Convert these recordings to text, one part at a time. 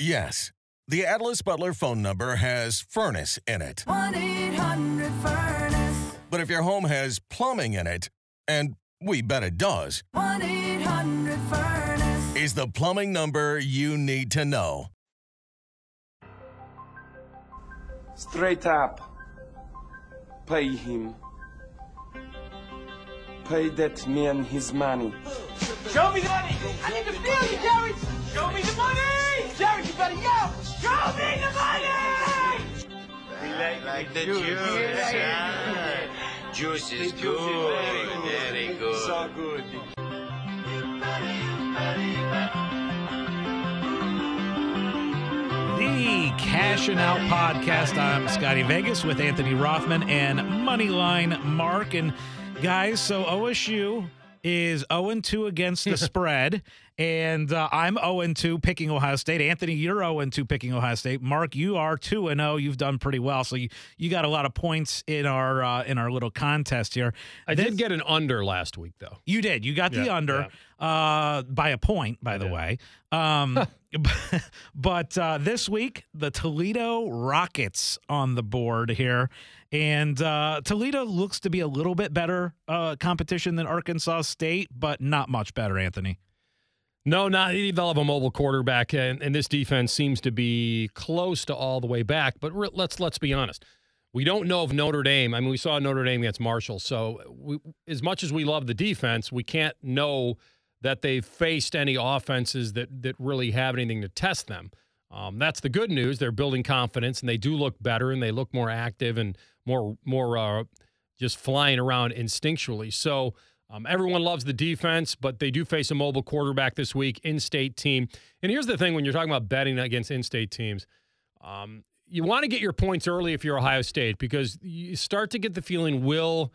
Yes, the Atlas Butler phone number has furnace in it. 1 800 Furnace. But if your home has plumbing in it, and we bet it does, 1 800 Furnace. is the plumbing number you need to know. Straight up. Pay him. Pay that man his money. Show me the money! I need to feel you, Jared! Show me the money! Jared, you yell! Show me the money! like, like the juice. ah. Juice is good. Very good. So good. The Cashing Out Podcast. I'm Scotty Vegas with Anthony Rothman and Moneyline Mark. And guys, so OSU is 0 2 against the spread. And uh, I'm 0 2 picking Ohio State. Anthony, you're 0 2 picking Ohio State. Mark, you are 2 0. You've done pretty well. So you, you got a lot of points in our uh, in our little contest here. I This- did get an under last week, though. You did. You got the Yeah, under uh, by a point, by the did. way. Um, but uh, this week, the Toledo Rockets on the board here. And uh, Toledo looks to be a little bit better uh, competition than Arkansas State, but not much better, Anthony. No, not they'll a mobile quarterback, and, and this defense seems to be close to all the way back. But re- let's let's be honest. We don't know if Notre Dame. I mean, we saw Notre Dame against Marshall. So, we, as much as we love the defense, we can't know that they've faced any offenses that that really have anything to test them. Um, that's the good news. They're building confidence, and they do look better, and they look more active and more more uh, just flying around instinctually. So. Um, everyone loves the defense, but they do face a mobile quarterback this week, in-state team. And here's the thing: when you're talking about betting against in-state teams, um, you want to get your points early if you're Ohio State because you start to get the feeling: Will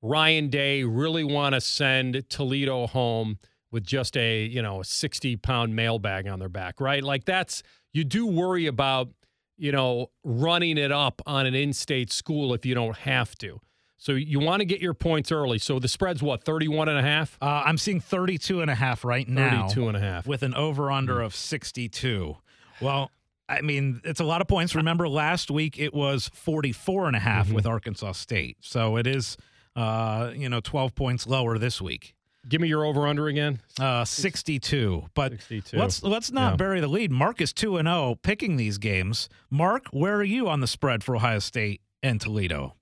Ryan Day really want to send Toledo home with just a you know a 60 pound mailbag on their back? Right? Like that's you do worry about you know running it up on an in-state school if you don't have to. So you want to get your points early. So the spread's what, 31 and a half? Uh, I'm seeing 32 and a half right now. 32 and a half. with an over under of 62. Well, I mean, it's a lot of points. Remember last week it was 44 and a half with Arkansas State. So it is uh, you know, 12 points lower this week. Give me your over under again. Uh 62. But 62. let's let's not Yeah. bury the lead. Mark is 2 and 0 picking these games. Mark, where are you on the spread for Ohio State and Toledo?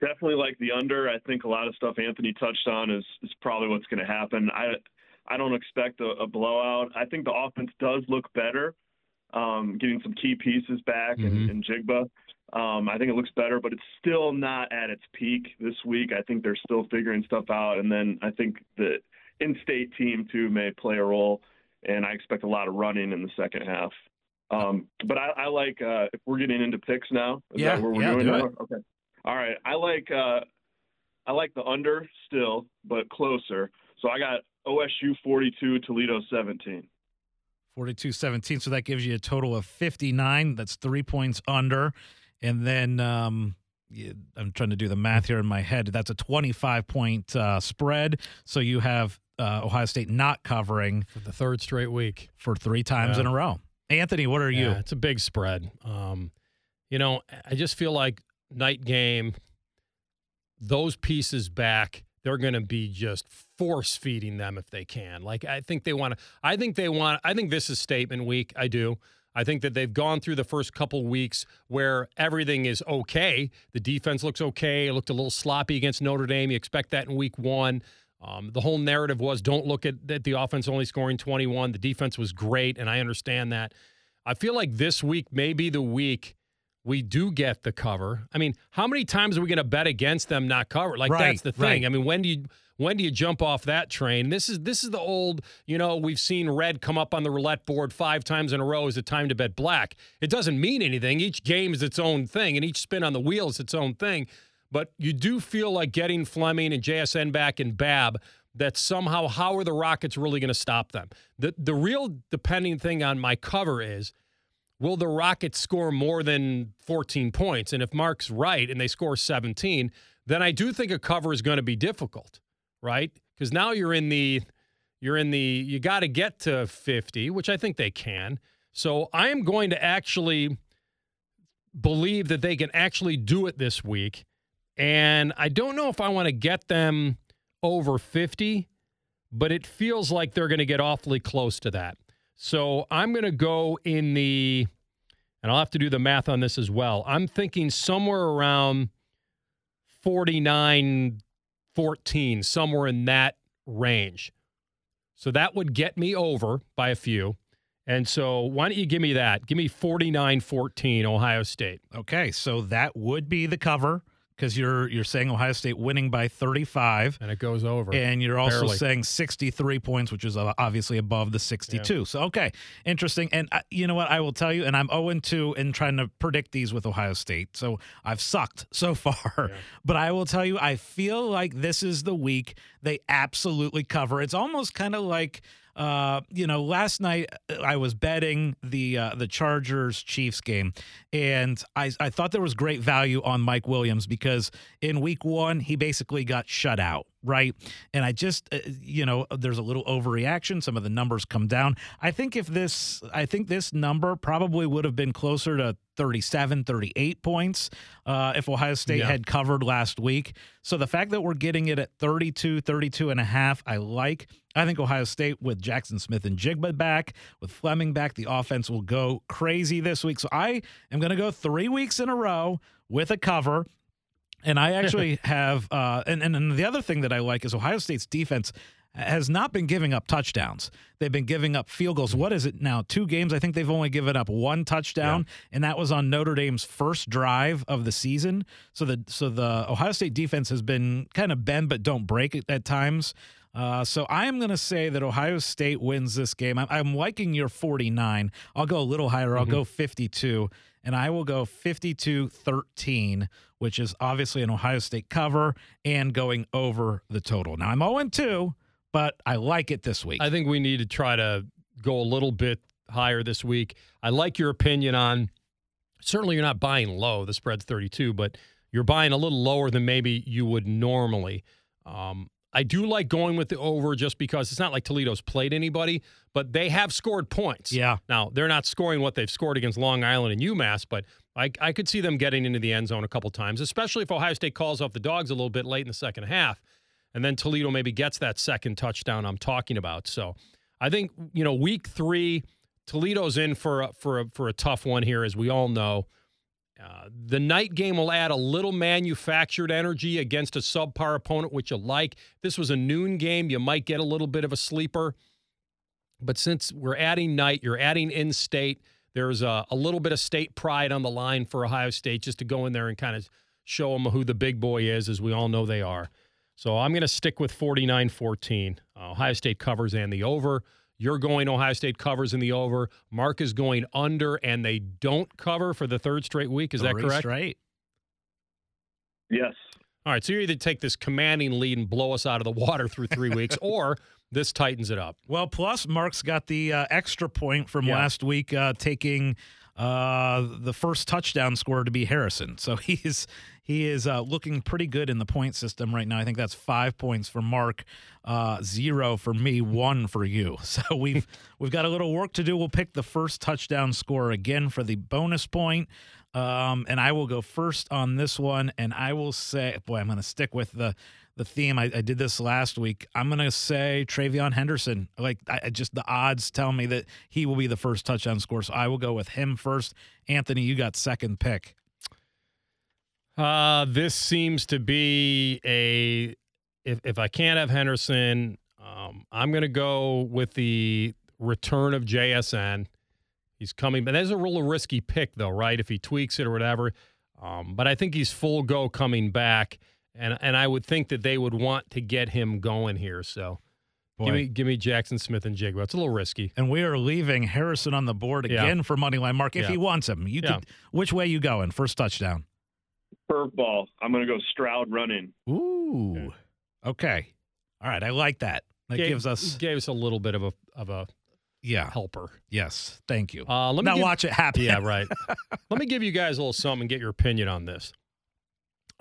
Definitely like the under. I think a lot of stuff Anthony touched on is is probably what's going to happen. I I don't expect a, a blowout. I think the offense does look better, um, getting some key pieces back Mhm. in, in Jigba. Um, I think it looks better, but it's still not at its peak this week. I think they're still figuring stuff out, and then I think the in-state team too may play a role, and I expect a lot of running in the second half. Um, but I, I like uh, if we're getting into picks now. Is Yeah, that what we're yeah, doing do now? Okay. All right. I like uh, I like the under still, but closer. So I got OSU 42, Toledo 17. 42 17. So that gives you a total of 59. That's three points under. And then um, I'm trying to do the math here in my head. That's a 25 point uh, spread. So you have uh, Ohio State not covering For the third straight week. for three times Yeah. in a row. Anthony, what are you? Yeah, it's a big spread. Um, you know, I just feel like night game, those pieces back, they're going to be just force feeding them if they can. Like I think they want to. I think they want. I think this is statement week. I do. I think that they've gone through the first couple weeks where everything is okay. The defense looks okay. It looked a little sloppy against Notre Dame. You expect that in week one. Um, the whole narrative was don't look at, at the offense only scoring 21. The defense was great, and I understand that. I feel like this week may be the week we do get the cover. I mean, how many times are we going to bet against them not cover? Like Right, that's the thing. right. I mean, when do you when do you jump off that train? This is this is the old, you know, we've seen red come up on the roulette board 5 times in a row is it time to bet black. It doesn't mean anything. Each game is its own thing and each spin on the wheel is its own thing. But you do feel like getting Fleming and JSN back and Bab that somehow how are the Rockets really going to stop them? The the real depending thing on my cover is will the Rockets score more than 14 points? And if Mark's right and they score 17, then I do think a cover is going to be difficult, right? Because now you're in the you're in the you got to get to 50, which I think they can. So I am going to actually believe that they can actually do it this week. And I don't know if I want to get them over 50, but it feels like they're going to get awfully close to that. So I'm going to go in the, and I'll have to do the math on this as well. I'm thinking somewhere around 49 14, somewhere in that range. So that would get me over by a few. And so why don't you give me that? Give me 49 14, Ohio State. Okay, so that would be the cover because you're you're saying Ohio State winning by 35. And it goes over. And you're also Barely. saying 63 points, which is uh, obviously above the 62. So, okay, interesting. And uh, you know what? I will tell you, and I'm 0 2 in trying to predict these with Ohio State. So I've sucked so far. But I will tell you, I feel like this is the week they absolutely cover. It's almost kind of like. Uh, you know, last night uh, I was betting the uh, the Chargers Chiefs game, and I I thought there was great value on Mike Williams because in Week One he basically got shut out, right? And I just uh, you know there's a little overreaction. Some of the numbers come down. I think if this I think this number probably would have been closer to 37, 38 points uh, if Ohio State Yeah. had covered last week. So the fact that we're getting it at 32, 32 and a half, I like. I think Ohio State with Jaxon Smith-Njigba back, with Fleming back, the offense will go crazy this week. So I am going to go three weeks in a row with a cover. And I actually have, uh, and, and and the other thing that I like is Ohio State's defense has not been giving up touchdowns. They've been giving up field goals. What is it now? Two games. I think they've only given up one touchdown, and that was on Notre Dame's first drive of the season. So the so the Ohio State defense has been kind of bend but don't break at times. Uh, so I am going to say that Ohio State wins this game. I'm, I'm liking your 49. I'll go a little higher. I'll go 52, and I will go 52 13, which is obviously an Ohio State cover and going over the total. Now I'm 0 2, but I like it this week. I think we need to try to go a little bit higher this week. I like your opinion on certainly you're not buying low. The spread's 32, but you're buying a little lower than maybe you would normally. Um, I do like going with the over just because it's not like Toledo's played anybody, but they have scored points. Yeah. Now, they're not scoring what they've scored against Long Island and UMass, but I, I could see them getting into the end zone a couple times, especially if Ohio State calls off the dogs a little bit late in the second half. And then Toledo maybe gets that second touchdown I'm talking about. So I think, you know, week three, Toledo's in for a, for a, for a tough one here, as we all know. Uh, the night game will add a little manufactured energy against a subpar opponent, which you like. This was a noon game. You might get a little bit of a sleeper. But since we're adding night, you're adding in state, there's a, a little bit of state pride on the line for Ohio State just to go in there and kind of show them who the big boy is, as we all know they are. So I'm going to stick with 49 14. Ohio State covers and the over. You're going Ohio State covers in the over. Mark is going under, and they don't cover for the third straight week. Is that Three correct? Straight. Yes. All right. So you either take this commanding lead and blow us out of the water through three weeks, or this tightens it up. Well, plus Mark's got the uh, extra point from Yeah. last week, uh, taking uh, the first touchdown scorer to be Harrison. So he's he is uh, looking pretty good in the point system right now. I think that's five points for Mark, uh, zero for me, one for you. So we've we've got a little work to do. We'll pick the first touchdown scorer again for the bonus point. Um, and I will go first on this one, and I will say, boy, I'm going to stick with the the theme. I, I did this last week. I'm going to say TreVeyon Henderson. Like, I, I just the odds tell me that he will be the first touchdown scorer, so I will go with him first. Anthony, you got second pick. Uh, this seems to be a if if I can't have Henderson, um, I'm going to go with the return of JSN. He's coming, but that's a real risky pick, though, right? If he tweaks it or whatever. Um, but I think he's full go coming back, and and I would think that they would want to get him going here. So Boy. give me give me Jaxon Smith-Njigba. It's a little risky. And we are leaving Harrison on the board Yeah. again for Moneyline Mark if Yeah. he wants him. You Yeah. could. Which way you going? First touchdown. Curveball. I'm going to go Stroud running. Ooh. Okay. All right. I like that. That Gave- gives us. gave us a little bit of a of a Yeah. helper. Yes. Thank you. Uh, let me now give- watch it happen. Yeah, right. Let me give you guys a little something and get your opinion on this.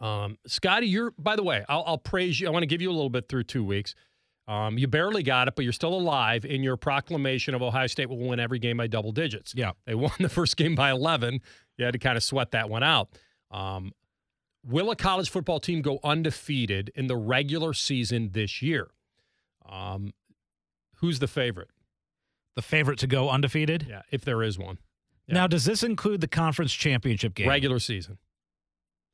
Um, Scotty, you're by the way, I'll, I'll praise you. I want to give you a little bit through two weeks. Um, you barely got it, but you're still alive in your proclamation of Ohio State will win every game by double digits. Yeah. They won the first game by 11. You had to kind of sweat that one out. Um, will a college football team go undefeated in the regular season this year? Um, who's the favorite? The favorite to go undefeated. Yeah, if there is one. Yeah. Now, does this include the conference championship game? Regular season.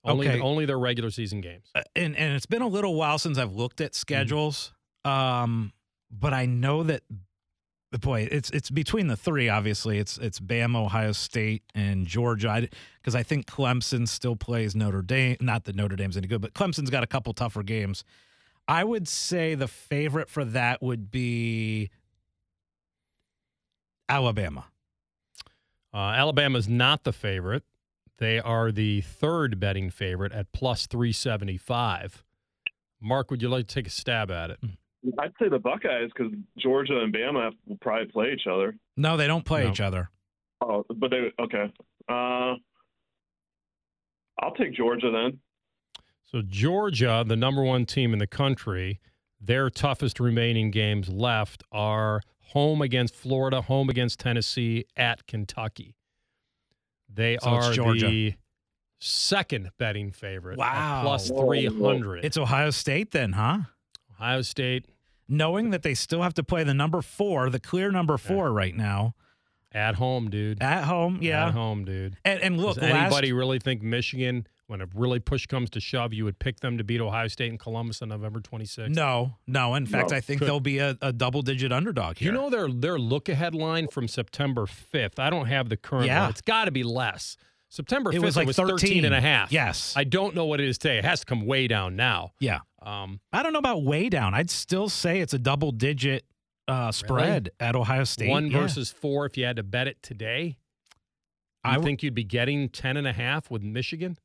Only, Okay. only their regular season games. Uh, and and it's been a little while since I've looked at schedules. Um, but I know that the boy, it's it's between the three. Obviously, it's it's Bama, Ohio State, and Georgia. Because I, think Clemson still plays Notre Dame. Not that Notre Dame's any good, but Clemson's got a couple tougher games. I would say the favorite for that would be Alabama. Uh, Alabama's not the favorite. They are the third betting favorite at plus 375. Mark, would you like to take a stab at it? I'd say the Buckeyes because Georgia and Bama will probably play each other. No, they don't play No. each other. Oh, but they okay. Uh, I'll take Georgia then. So, Georgia, the number one team in the country, their toughest remaining games left are home against Florida, home against Tennessee, at Kentucky. They So are Georgia. the second betting favorite. Wow. plus Whoa, whoa. 300. It's Ohio State, then, huh? Ohio State Knowing that they still have to play the number four, the clear number four right now at home, dude. at home. Yeah, At home, dude. and, and look, Does last- anybody really think Michigan, when a really push comes to shove, you would pick them to beat Ohio State and Columbus on November 26th? No, no. In fact, No. I think Could- they'll be a, a double digit underdog here. You know their their look ahead line from September 5th. I don't have the current Yeah. one. It's got to be less. September 5th it was like was 13. 13 and a half. Yes. I don't know what it is today. It has to come way down now. yeah. Um, I don't know about way down. I'd still say it's a double digit uh, spread at Ohio State. one Yeah. versus four if you had to bet it today. I I w- think you'd be getting 10 and a half with Michigan.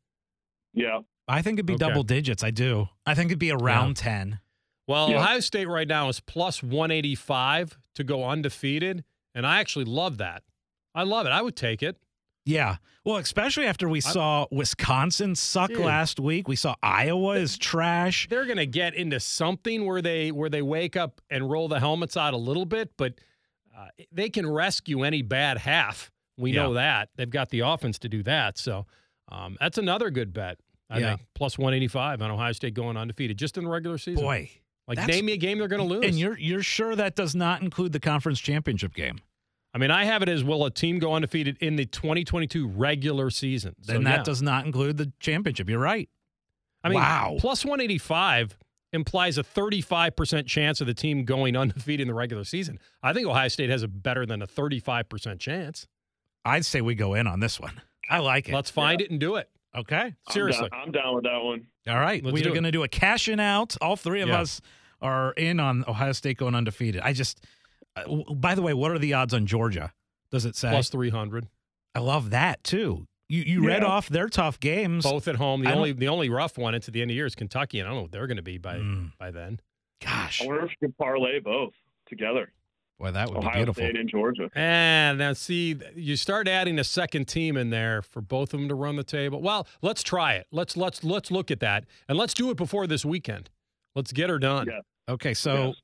Yeah, I think it'd be Okay. double digits. I do. I think it'd be around 10. Well, Yeah. Ohio State right now is plus 185 to go undefeated, and I actually love that. I love it. I would take it. Yeah. Well, especially after we saw Wisconsin suck Dude. last week. We saw Iowa is trash. They're going to get into something where they where they wake up and roll the helmets out a little bit, but uh, they can rescue any bad half. We Yeah. know that they've got the offense to do that. So um, that's another good bet. I Yeah. think plus 185 on Ohio State going undefeated just in the regular season. Boy. like name me a game they're going to lose. And you're you're sure that does not include the conference championship game? I mean, I have it as will a team go undefeated in the 2022 regular season. So, Then that yeah. does not include the championship. You're right. I mean, Wow. plus 185 implies a 35% chance of the team going undefeated in the regular season. I think Ohio State has a better than a 35% chance. I'd say we go in on this one. I like it. Let's find it and do it. okay. Seriously. I'm down, I'm down with that one. All right. Let's We're do it. going to do a cash in out. All three of Yeah. us are in on Ohio State going undefeated. I just, uh, w- by the way, what are the odds on Georgia? Does it say? Plus 300. I love that too. You you read off their tough games. Both at home. The I only the only rough one into the end of the year is Kentucky, and I don't know what they're going to be by Mm. by then. Gosh, I wonder if you could parlay both together. Boy, that would be beautiful. State and Georgia. And now see, you start adding a second team in there for both of them to run the table. Well, let's try it. Let's let's let's look at that, and let's do it before this weekend. Let's get her done. Yeah. Okay, so Yes.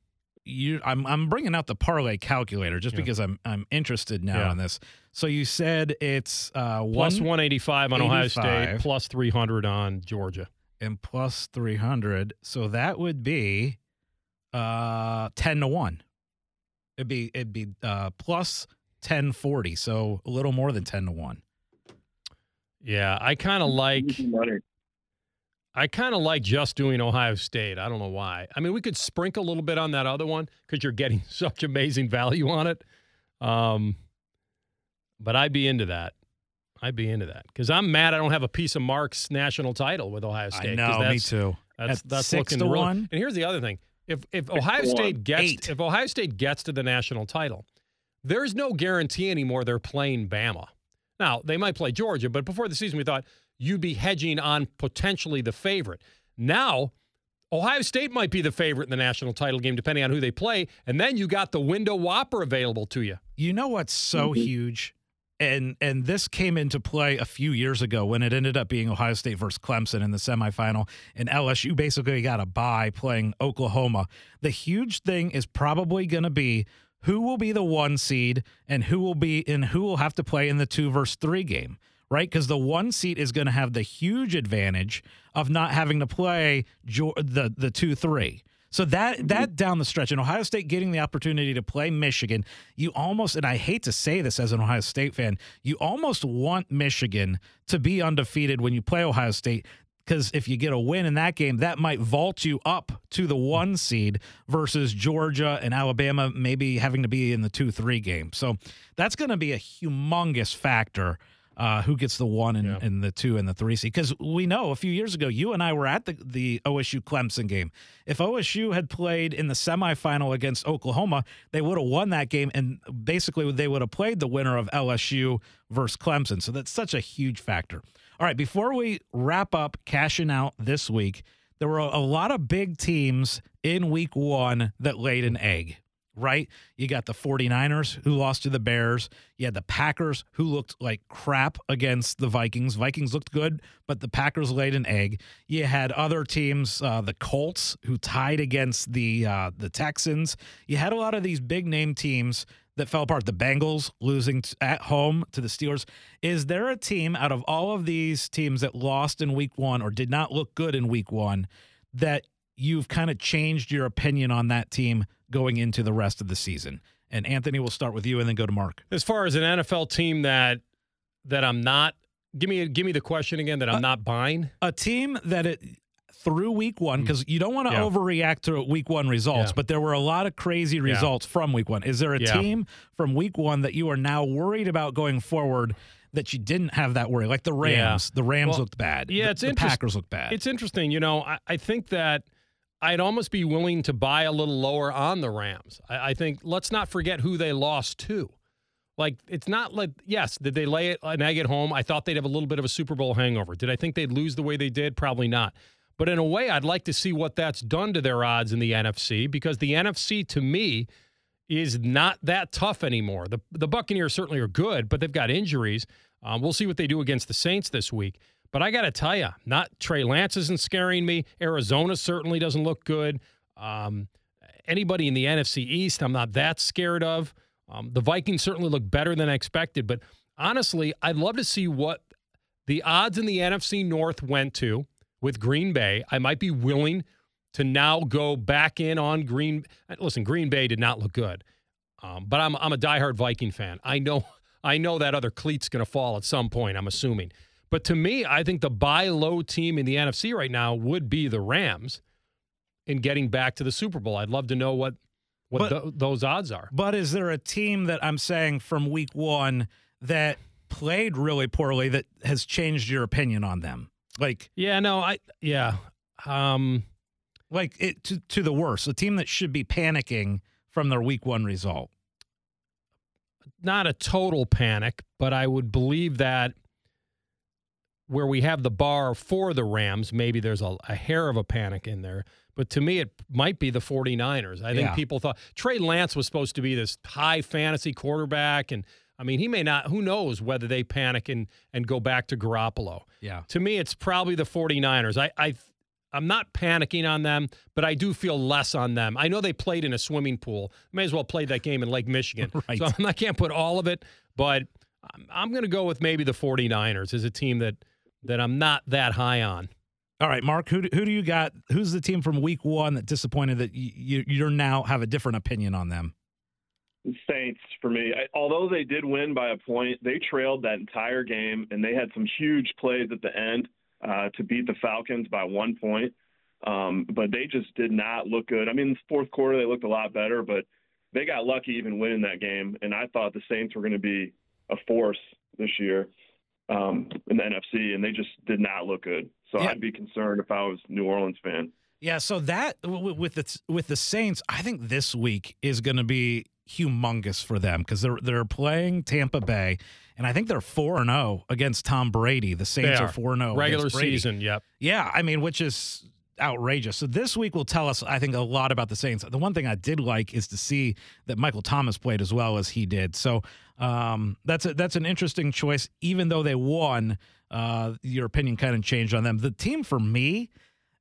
you, I'm I'm bringing out the parlay calculator just Yeah. because I'm I'm interested now Yeah. in this. So you said it's uh, Plus 185 on Ohio State, plus 300 on Georgia. and plus three hundred, so that would be uh ten to one. It'd be it'd be uh plus ten forty, so a little more than ten to one. Yeah, I kind of like I kind of like just doing Ohio State. I don't know why. I mean, we could sprinkle a little bit on that other one because you're getting such amazing value on it. Um, but I'd be into that. I'd be into that because I'm mad I don't have a piece of Mark's national title with Ohio State. I know, me that's- too. That's At that's six looking to real- one? And here's the other thing: if if Ohio one. State gets Eight. if Ohio State gets to the national title, there's no guarantee anymore they're playing Bama. Now they might play Georgia, but before the season we thought you'd be hedging on potentially the favorite. Now. Ohio State might be the favorite in the national title game, depending on who they play. And then you got the window whopper available to you. You know what's so Mm-hmm. huge and and this came into play a few years ago when it ended up being Ohio State versus Clemson in the semifinal, and LSU basically got a bye playing Oklahoma. The huge thing is probably going to be who will be the one seed and who will be and who will have to play in the two versus three game, right? Because the one seed is going to have the huge advantage of not having to play the the two three. So that mm-hmm. that down the stretch, and Ohio State getting the opportunity to play Michigan, you almost, and I hate to say this as an Ohio State fan, you almost want Michigan to be undefeated when you play Ohio State. Because if you get a win in that game, that might vault you up to the one seed versus Georgia and Alabama maybe having to be in the two three game. So that's going to be a humongous factor uh, who gets the one and, Yeah. and the two and the three seed. Because we know a few years ago, you and I were at the, the OSU Clemson game. If OSU had played in the semifinal against Oklahoma, they would have won that game, and basically they would have played the winner of LSU versus Clemson. So that's such a huge factor. All right, before we wrap up cashing out this week, there were a, a lot of big teams in week one that laid an egg right? You got the 49ers who lost to the Bears. You had the Packers who looked like crap against the Vikings. Vikings looked good, but the Packers laid an egg. You had other teams, uh, the Colts who tied against the uh, the Texans. You had a lot of these big name teams that fell apart. The Bengals losing t- at home to the Steelers. Is there a team out of all of these teams that lost in week 1 or did not look good in week 1 that you've kind of changed your opinion on that team going into the rest of the season. And Anthony, we'll start with you and then go to Mark. As far as an NFL team that that I'm not give me give me the question again that I'm Uh, not buying. A team that it through week one, because you don't want to Mm. Yeah. overreact to week one results, Yeah. but there were a lot of crazy results from week one. Is there a Yeah. team from week one that you are now worried about going forward that you didn't have that worry? Like the Rams. The Rams Well, looked bad. yeah, The- it's the interest- Packers looked bad. It's interesting, you know. I, I think that I'd almost be willing to buy a little lower on the Rams. I, I think let's not forget who they lost to. Like it's not like yes, did they lay it an egg at home? I thought they'd have a little bit of a Super Bowl hangover. Did I think they'd lose the way they did? Probably not. But in a way, I'd like to see what that's done to their odds in the NFC because the NFC to me is not that tough anymore. The the Buccaneers certainly are good, but they've got injuries. Um, we'll see what they do against the Saints this week. But I got to tell you, not Trey Lance isn't scaring me. Arizona certainly doesn't look good. Um, anybody in the NFC East, I'm not that scared of. Um, the Vikings certainly look better than I expected. But honestly, I'd love to see what the odds in the NFC North went to with Green Bay. I might be willing to now go back in on Green. Listen, Green Bay did not look good, um, but I'm I'm a diehard Viking fan. I know I know that other cleat's going to fall at some point. I'm assuming, but to me, I think the buy low team in the NFC right now would be the Rams in getting back to the Super Bowl. I'd love to know what what But- tho- those odds are. But is there a team that I'm saying from week one that played really poorly that has changed your opinion on them? Like, Yeah, no, I yeah. Um, like it to, to the worst, a team that should be panicking from their week one result. not a total panic, but I would believe that where we have the bar for the Rams, maybe there's a, a hair of a panic in there. But to me, it might be the 49ers. I think Yeah. people thought Trey Lance was supposed to be this high fantasy quarterback. And I mean, he may not, who knows whether they panic and, and go back to Garoppolo. Yeah. To me, it's probably the 49ers. I, I, I'm not panicking on them, but I do feel less on them. I know they played in a swimming pool. May as well play that game in Lake Michigan. Right. So I can't put all of it, but I'm, I'm going to go with maybe the 49ers as a team that that I'm not that high on. All right, Mark, who do, who do you got? Who's the team from week one that disappointed that you, you you're now have a different opinion on them? Saints for me. I, although they did win by a point, they trailed that entire game, and they had some huge plays at the end uh, to beat the Falcons by one point. Um, but they just did not look good. I mean, the fourth quarter they looked a lot better, but they got lucky even winning that game. And I thought the Saints were going to be a force this year um, in the NFC, and they just did not look good. So Yeah. I'd be concerned if I was New Orleans fan. Yeah, so that w- w- with the with the Saints, I think this week is going to be humongous for them because they're they're playing Tampa Bay, and I think they're four and zero against Tom Brady. The Saints They are are. four and zero Regular season, yep. Yeah, I mean, which is outrageous. So this week will tell us, I think, a lot about the Saints. The one thing I did like is to see that Michael Thomas played as well as he did. So um, that's a, that's an interesting choice. Even though they won, uh, your opinion kind of changed on them. The team for me.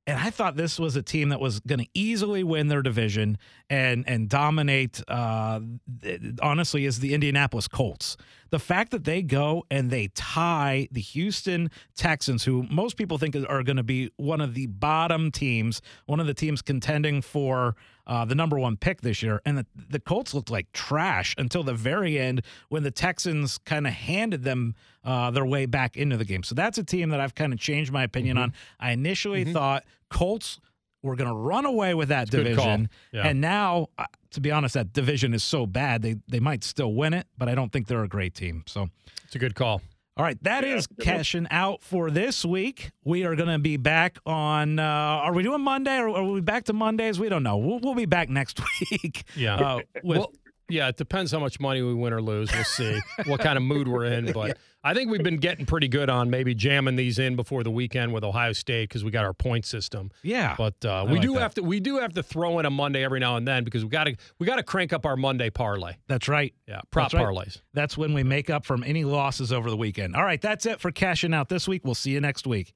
And I thought this was a team that was going to easily win their division and and dominate. Uh, honestly, is the Indianapolis Colts. The fact that they go and they tie the Houston Texans, who most people think are going to be one of the bottom teams, one of the teams contending for uh, the number one pick this year, and the, the Colts looked like trash until the very end when the Texans kind of handed them uh, their way back into the game. So that's a team that I've kind of changed my opinion Mm-hmm. on. I initially thought Colts were going to run away with that a good call. division, Yeah. and now, uh, to be honest, that division is so bad they they might still win it, but I don't think they're a great team. So. It's a good call. All right, that is cashing out for this week. We are going to be back on. Uh, are we doing Monday or are we back to Mondays? We don't know. We'll, we'll be back next week. Yeah. Uh, with, well, yeah, it depends how much money we win or lose. We'll see what kind of mood we're in. But I think we've been getting pretty good on maybe jamming these in before the weekend with Ohio State because we got our point system. yeah. But uh, we like do that. have to we do have to throw in a Monday every now and then because we got to we got to crank up our Monday parlay. that's right. Yeah, prop That's right. parlays. That's when we make up from any losses over the weekend. All right, that's it for cashing out this week. We'll see you next week.